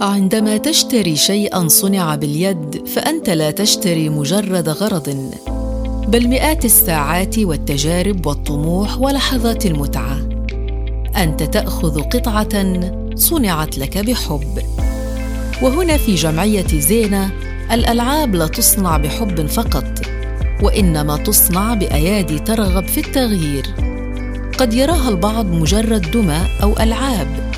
عندما تشتري شيئا صنع باليد فأنت لا تشتري مجرد غرض بل مئات الساعات والتجارب والطموح ولحظات المتعة. أنت تأخذ قطعة صنعت لك بحب. وهنا في جمعية زينة الألعاب لا تصنع بحب فقط وإنما تصنع بأيادي ترغب في التغيير. قد يراها البعض مجرد دمى أو ألعاب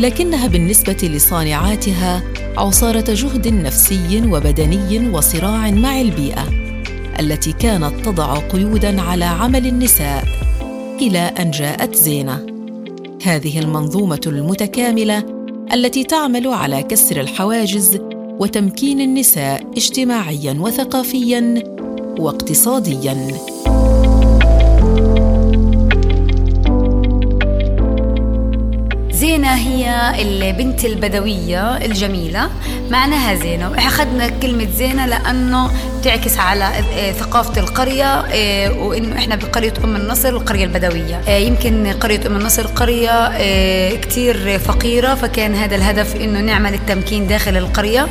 لكنها بالنسبة لصانعاتها عصارة جهد نفسي وبدني وصراع مع البيئة التي كانت تضع قيودا على عمل النساء إلى أن جاءت زينة. هذه المنظومة المتكاملة التي تعمل على كسر الحواجز وتمكين النساء اجتماعيا وثقافيا واقتصاديا. زينة هي البنت البدوية الجميلة. معناها زينة. وأخذنا كلمة زينة لأنه تعكس على آه، ثقافة القرية آه، وإنه إحنا بقرية أم النصر القرية البدوية. آه، يمكن قرية أم النصر قرية كتير فقيرة فكان هذا الهدف إنه نعمل التمكين داخل القرية.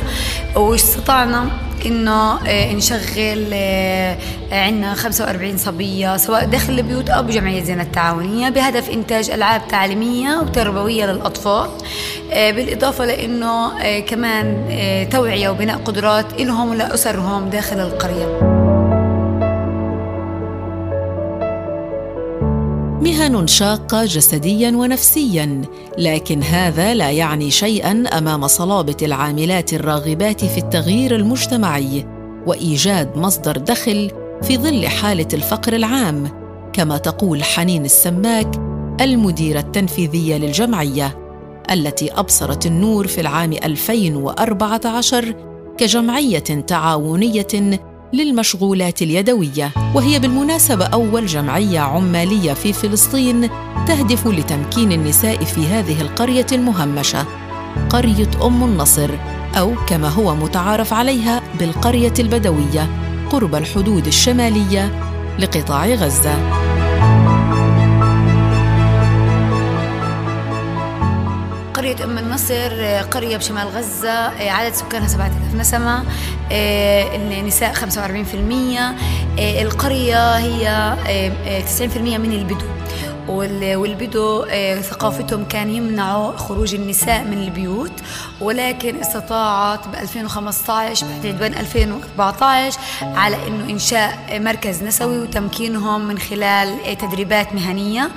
واستطعنا إنه آه، نشغل آه، عندنا 45 صبية سواء داخل البيوت أو بجمعية زينة التعاونية بهدف إنتاج ألعاب تعليمية وتربوية للأطفال آه، بالإضافة لإنه كمان توعية وبناء قدرات لهم ولاسرهم داخل القرية. مهن شاقه جسديا ونفسيا لكن هذا لا يعني شيئا أمام صلابة العاملات الراغبات في التغيير المجتمعي وإيجاد مصدر دخل في ظل حالة الفقر العام كما تقول حنين السماك المديرة التنفيذية للجمعية التي أبصرت النور في العام 2014 كجمعية تعاونية للمشغولات اليدوية وهي بالمناسبة أول جمعية عمالية في فلسطين تهدف لتمكين النساء في هذه القرية المهمشة. قرية أم النصر أو كما هو متعارف عليها بالقرية البدوية قرب الحدود الشمالية لقطاع غزة. قرية أم النصر قرية بشمال غزة عدد سكانها 7000 نسمة. النساء 45% القرية هي 90% من البدو. والبدو آه، ثقافتهم كان يمنعوا خروج النساء من البيوت ولكن استطاعت ب 2015 بعد عدوان 2014 على إنه إنشاء مركز نسوي وتمكينهم من خلال تدريبات مهنية.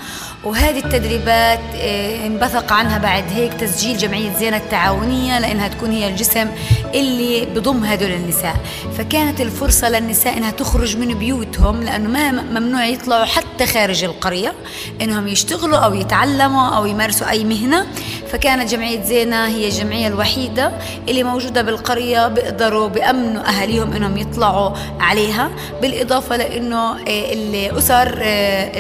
وهذه التدريبات آه، انبثق عنها بعد هيك تسجيل جمعية زينة التعاونية لإنها تكون هي الجسم اللي بضم هدول النساء. فكانت الفرصة للنساء إنها تخرج من بيوتهم لأنه ما ممنوع يطلعوا حتى خارج القرية. إنهم يشتغلوا أو يتعلموا أو يمارسوا أي مهنة. فكانت جمعية زينة هي الجمعية الوحيدة اللي موجودة بالقرية بيقدروا بامنوا أهاليهم إنهم يطلعوا عليها. بالإضافة لإنه آه، الأسر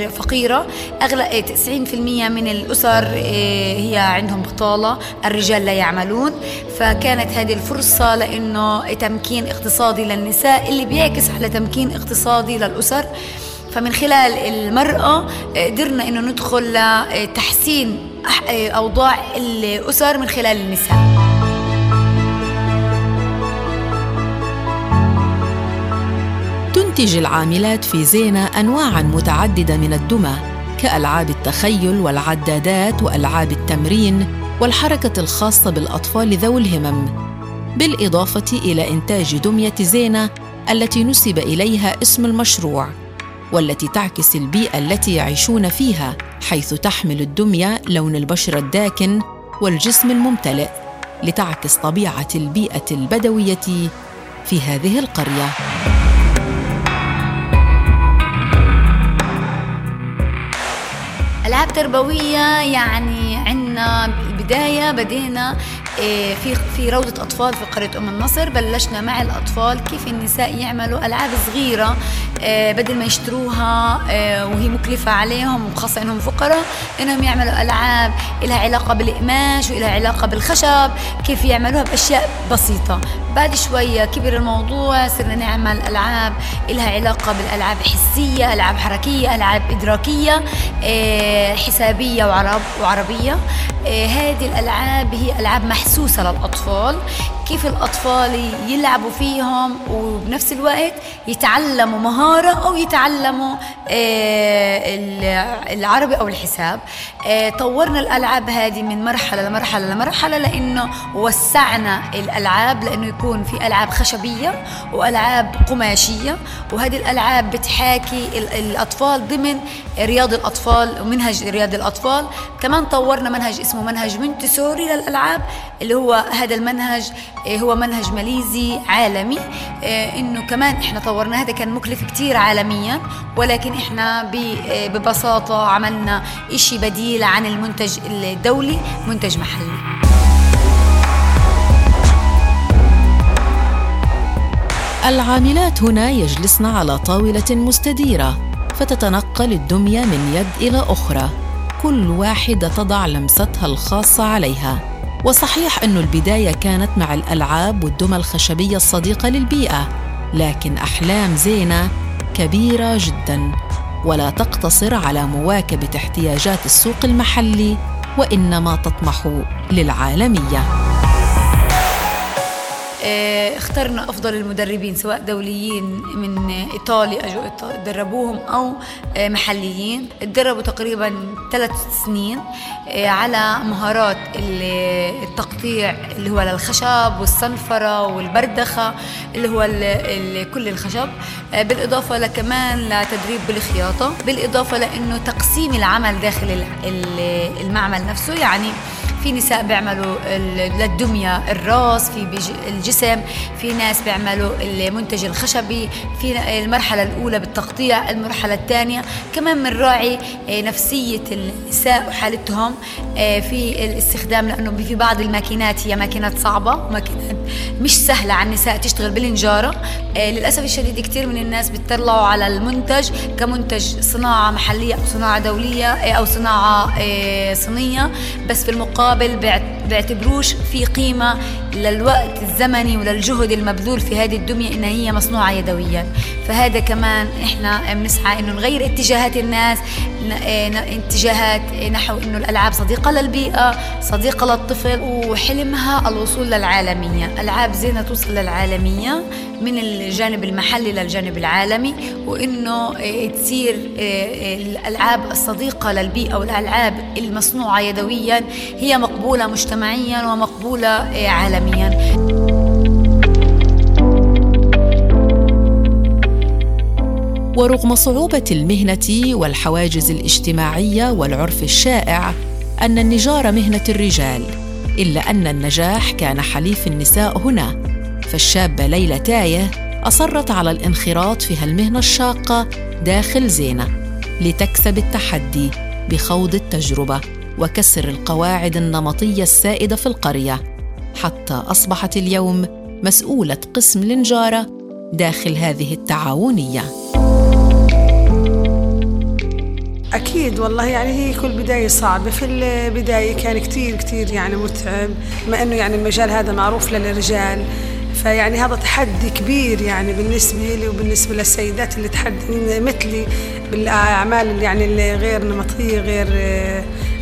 فقيره اغلب 90% من الأسر آه، هي عندهم بطالة الرجال لا يعملون. فكانت هذه الفرصة لإنه تمكين اقتصادي للنساء اللي بيعكس على تمكين اقتصادي للأسر. فمن خلال المرأة آه، قدرنا إنه ندخل لتحسين آه، أوضاع الأسر من خلال النساء. تنتج العاملات في زينة أنواعاً متعددة من الدمى كألعاب التخيل والعدادات وألعاب التمرين والحركة الخاصة بالأطفال ذوي الهمم بالإضافة إلى إنتاج دمية زينة التي نسب إليها اسم المشروع. والتي تعكس البيئة التي يعيشون فيها حيث تحمل الدمية لون البشره الداكن والجسم الممتلئ لتعكس طبيعة البيئة البدوية في هذه القرية. العاب تربوية يعني عندنا البدايه بدينا في في روضة أطفال في قرية أم النصر بلشنا مع الأطفال كيف النساء يعملوا ألعاب صغيرة آه، بدل ما يشتروها وهي مكلفة عليهم وخاصة إنهم فقراء إنهم يعملوا ألعاب لها علاقة بالقماش ولها علاقة بالخشب كيف يعملوها بأشياء بسيطة. بعد شوية كبر الموضوع صرنا نعمل ألعاب لها علاقة بالألعاب حسية ألعاب حركية ألعاب إدراكية حسابية وعرب وعربية. هذه الألعاب هي ألعاب محسوسة للأطفال كيف الأطفال يلعبوا فيهم وبنفس الوقت يتعلموا مهارة أو يتعلموا آه، العربي أو الحساب. آه، طورنا الألعاب هذه من مرحلة لمرحلة لمرحلة لأنه وسعنا الألعاب لأنه يكون في ألعاب خشبية وألعاب قماشية وهذه الألعاب بتحاكي الأطفال ضمن رياض الأطفال ومنهج رياض الأطفال. كمان طورنا منهج اسمه منهج منتسوري للألعاب اللي هو هذا المنهج آه، هو منهج ماليزي عالمي. آه، إنه كمان إحنا طورنا هذا كان مكلف كتير عالميا ولكن إحنا آه، ببساطة عملنا إشي بديل عن المنتج الدولي منتج محلي. العاملات هنا يجلسن على طاولة مستديرة فتتنقل الدمية من يد إلى أخرى. كل واحدة تضع لمستها الخاصة عليها. وصحيح أن البداية كانت مع الألعاب والدمى الخشبية الصديقة للبيئة لكن أحلام زينة كبيرة جداً. ولا تقتصر على مواكبة احتياجات السوق المحلي وإنما تطمح للعالمية. اخترنا أفضل المدربين سواء دوليين من إيطاليا اجوا دربوهم أو آه، محليين. تدربوا تقريبا ثلاث سنين آه، على مهارات التقطيع اللي هو للخشب والصنفرة والبردخة اللي هو كل الخشب. بالإضافة لكمان لتدريب بالخياطة بالإضافة لأنه تقسيم العمل داخل المعمل نفسه يعني في نساء بيعملوا للدمية الراس في الجسم في ناس بيعملوا المنتج الخشبي في المرحلة الأولى بالتقطيع المرحلة الثانية. كمان بنراعي آه، نفسية النساء وحالتهم آه، في الاستخدام لأنه في بعض الماكينات هي ماكينات صعبة وماكينات مش سهلة على النساء تشتغل بالنجارة آه، للأسف الشديد كثير من الناس بيطلعوا على المنتج كمنتج صناعة محلية أو صناعة دولية أو صناعة صينية بس في المقابل المقابل بيعتبروش في قيمة للوقت الزمني وللجهد المبذول في هذه الدمية إنها هي مصنوعة يدويا. فهذا كمان إحنا بنسعى إنه نغير اتجاهات الناس اتجاهات نحو إنه الألعاب صديقة للبيئة صديقة للطفل وحلمها الوصول للعالمية. ألعاب زينة توصل للعالمية من الجانب المحلي للجانب العالمي وإنه تصير الألعاب الصديقة للبيئة والألعاب المصنوعة يدويا هي مقبولة مجتمعيا ومقبولة عالميا. ورغم صعوبة المهنة والحواجز الاجتماعية والعرف الشائع أن النجار مهنة الرجال إلا أن النجاح كان حليف النساء هنا فالشابة ليلى تاية أصرت على الانخراط في هالمهنة الشاقة داخل زينة لتكسب التحدي بخوض التجربة. وكسر القواعد النمطية السائدة في القرية حتى أصبحت اليوم مسؤولة قسم النجاره داخل هذه التعاونية. أكيد والله يعني هي كل بداية صعبة. في البداية كان كتير كتير يعني متعب بما أنه يعني المجال هذا معروف للرجال فيعني هذا تحدي كبير يعني بالنسبة لي وبالنسبة للسيدات اللي تحدي مثلي بالأعمال اللي يعني اللي غير نمطية غير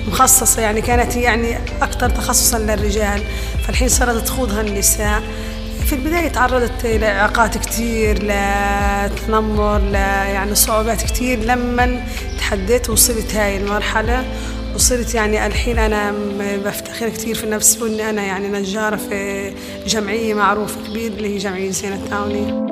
مخصصة يعني كانت يعني أكثر تخصصا للرجال فالحين صارت تخوضها النساء. في البداية تعرضت لإعاقات كثير لتنمر ل يعني صعوبات كثير لما تحديت وصلت هاي المرحلة وصرت يعني الحين أنا بفتخر كثير في نفسي وإني أنا يعني نجارة في جمعية معروفة كبير اللي هي جمعية زينة التعاونية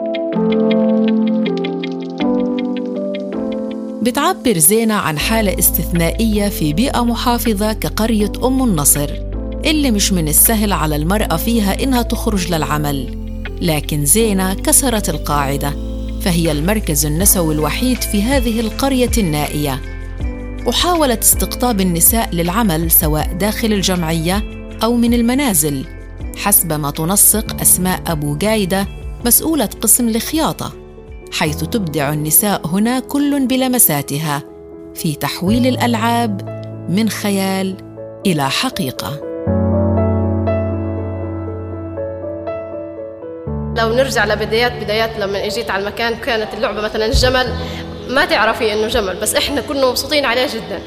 بتعبر زينة عن حالة استثنائية في بيئة محافظة كقرية أم النصر اللي مش من السهل على المرأة فيها إنها تخرج للعمل. لكن زينة كسرت القاعدة فهي المركز النسوي الوحيد في هذه القرية النائية. وحاولت استقطاب النساء للعمل سواء داخل الجمعية أو من المنازل حسب ما تنسق أسماء أبو جايدة مسؤولة قسم الخياطة حيث تبدع النساء هنا كل بلمساتها في تحويل الألعاب من خيال إلى حقيقة. لو نرجع لبدايات بدايات لما اجيت على المكان كانت اللعبة مثلا الجمل ما تعرفي إنه جمل بس إحنا كنا مبسوطين عليه جدا.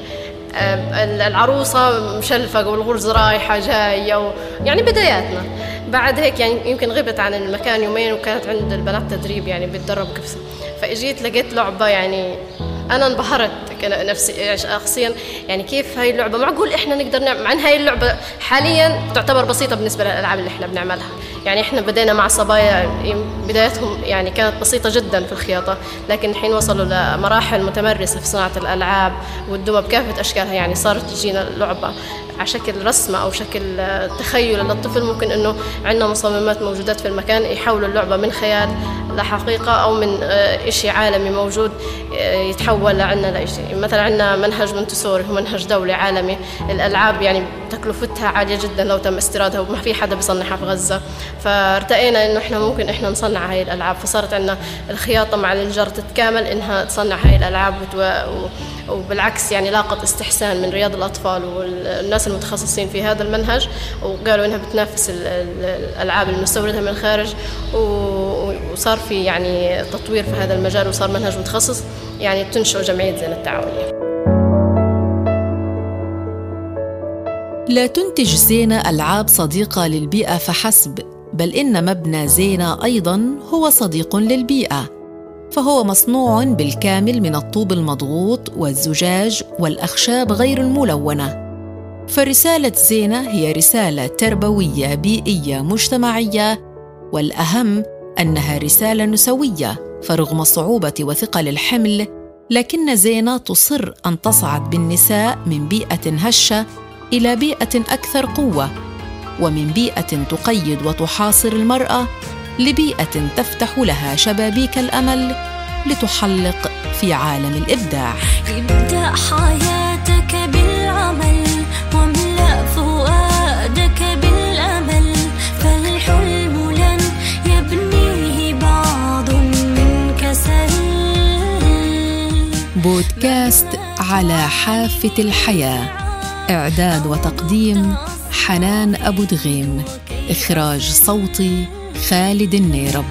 العروسة مشلفة والغرز رايحة جاية و... يعني بداياتنا. بعد هيك يعني يمكن غبت عن المكان يومين وكانت عند البنات تدريب يعني بتدرب كيف فإجيت لقيت لعبة يعني أنا انبهرت نفسي شخصيا. يعني كيف هاي اللعبة؟ معقول إحنا نقدر نعمل مع إن هاي اللعبة حاليا تعتبر بسيطة بالنسبة للألعاب اللي إحنا بنعملها. يعني إحنا بدينا مع صبايا بدايتهم يعني كانت بسيطة جدا في الخياطة لكن الحين وصلوا لمراحل متمرسة في صناعة الألعاب والدمى بكافة أشكالها يعني صارت تجينا لعبة على شكل رسمة أو شكل تخيل. للطفل ممكن إنه عندنا مصممات موجودات في المكان يحولوا اللعبة من خيال لحقيقة أو من آه، إشي عالمي موجود آه، يتحول لعنا لإشي. مثلا عندنا منهج مونتسوري هو منهج دولي عالمي. الألعاب يعني تكلفتها عالية جدا لو تم استيرادها وما في حدا بيصنعها في غزة. فارتقينا إنه إحنا ممكن إحنا نصنع هاي الألعاب. فصارت عندنا الخياطة مع النجار تتكامل إنها تصنع هاي الألعاب وبالعكس يعني لاقت استحسان من رياض الأطفال والناس المتخصصين في هذا المنهج وقالوا إنها بتنافس الألعاب المستوردة من الخارج وصار في يعني تطوير في هذا المجال وصار منهج متخصص يعني تنشئ جمعية زين التعاونية لا تنتج زينة ألعاب صديقة للبيئة فحسب. بل إن مبنى زينة أيضاً هو صديق للبيئة فهو مصنوع بالكامل من الطوب المضغوط والزجاج والأخشاب غير الملونة. فرسالة زينة هي رسالة تربوية بيئية مجتمعية والأهم أنها رسالة نسوية فرغم صعوبة وثقل الحمل لكن زينة تصر أن تصعد بالنساء من بيئة هشة إلى بيئة أكثر قوة. ومن بيئة تقيد وتحاصر المرأة لبيئة تفتح لها شبابيك الأمل لتحلق في عالم الإبداع. ابدأ حياتك بالعمل واملأ فؤادك بالأمل فالحلم لن يبنيه بعض من كسل. بودكاست على حافة الحياة إعداد وتقديم حنان أبو دغيم إخراج صوتي خالد النيرب.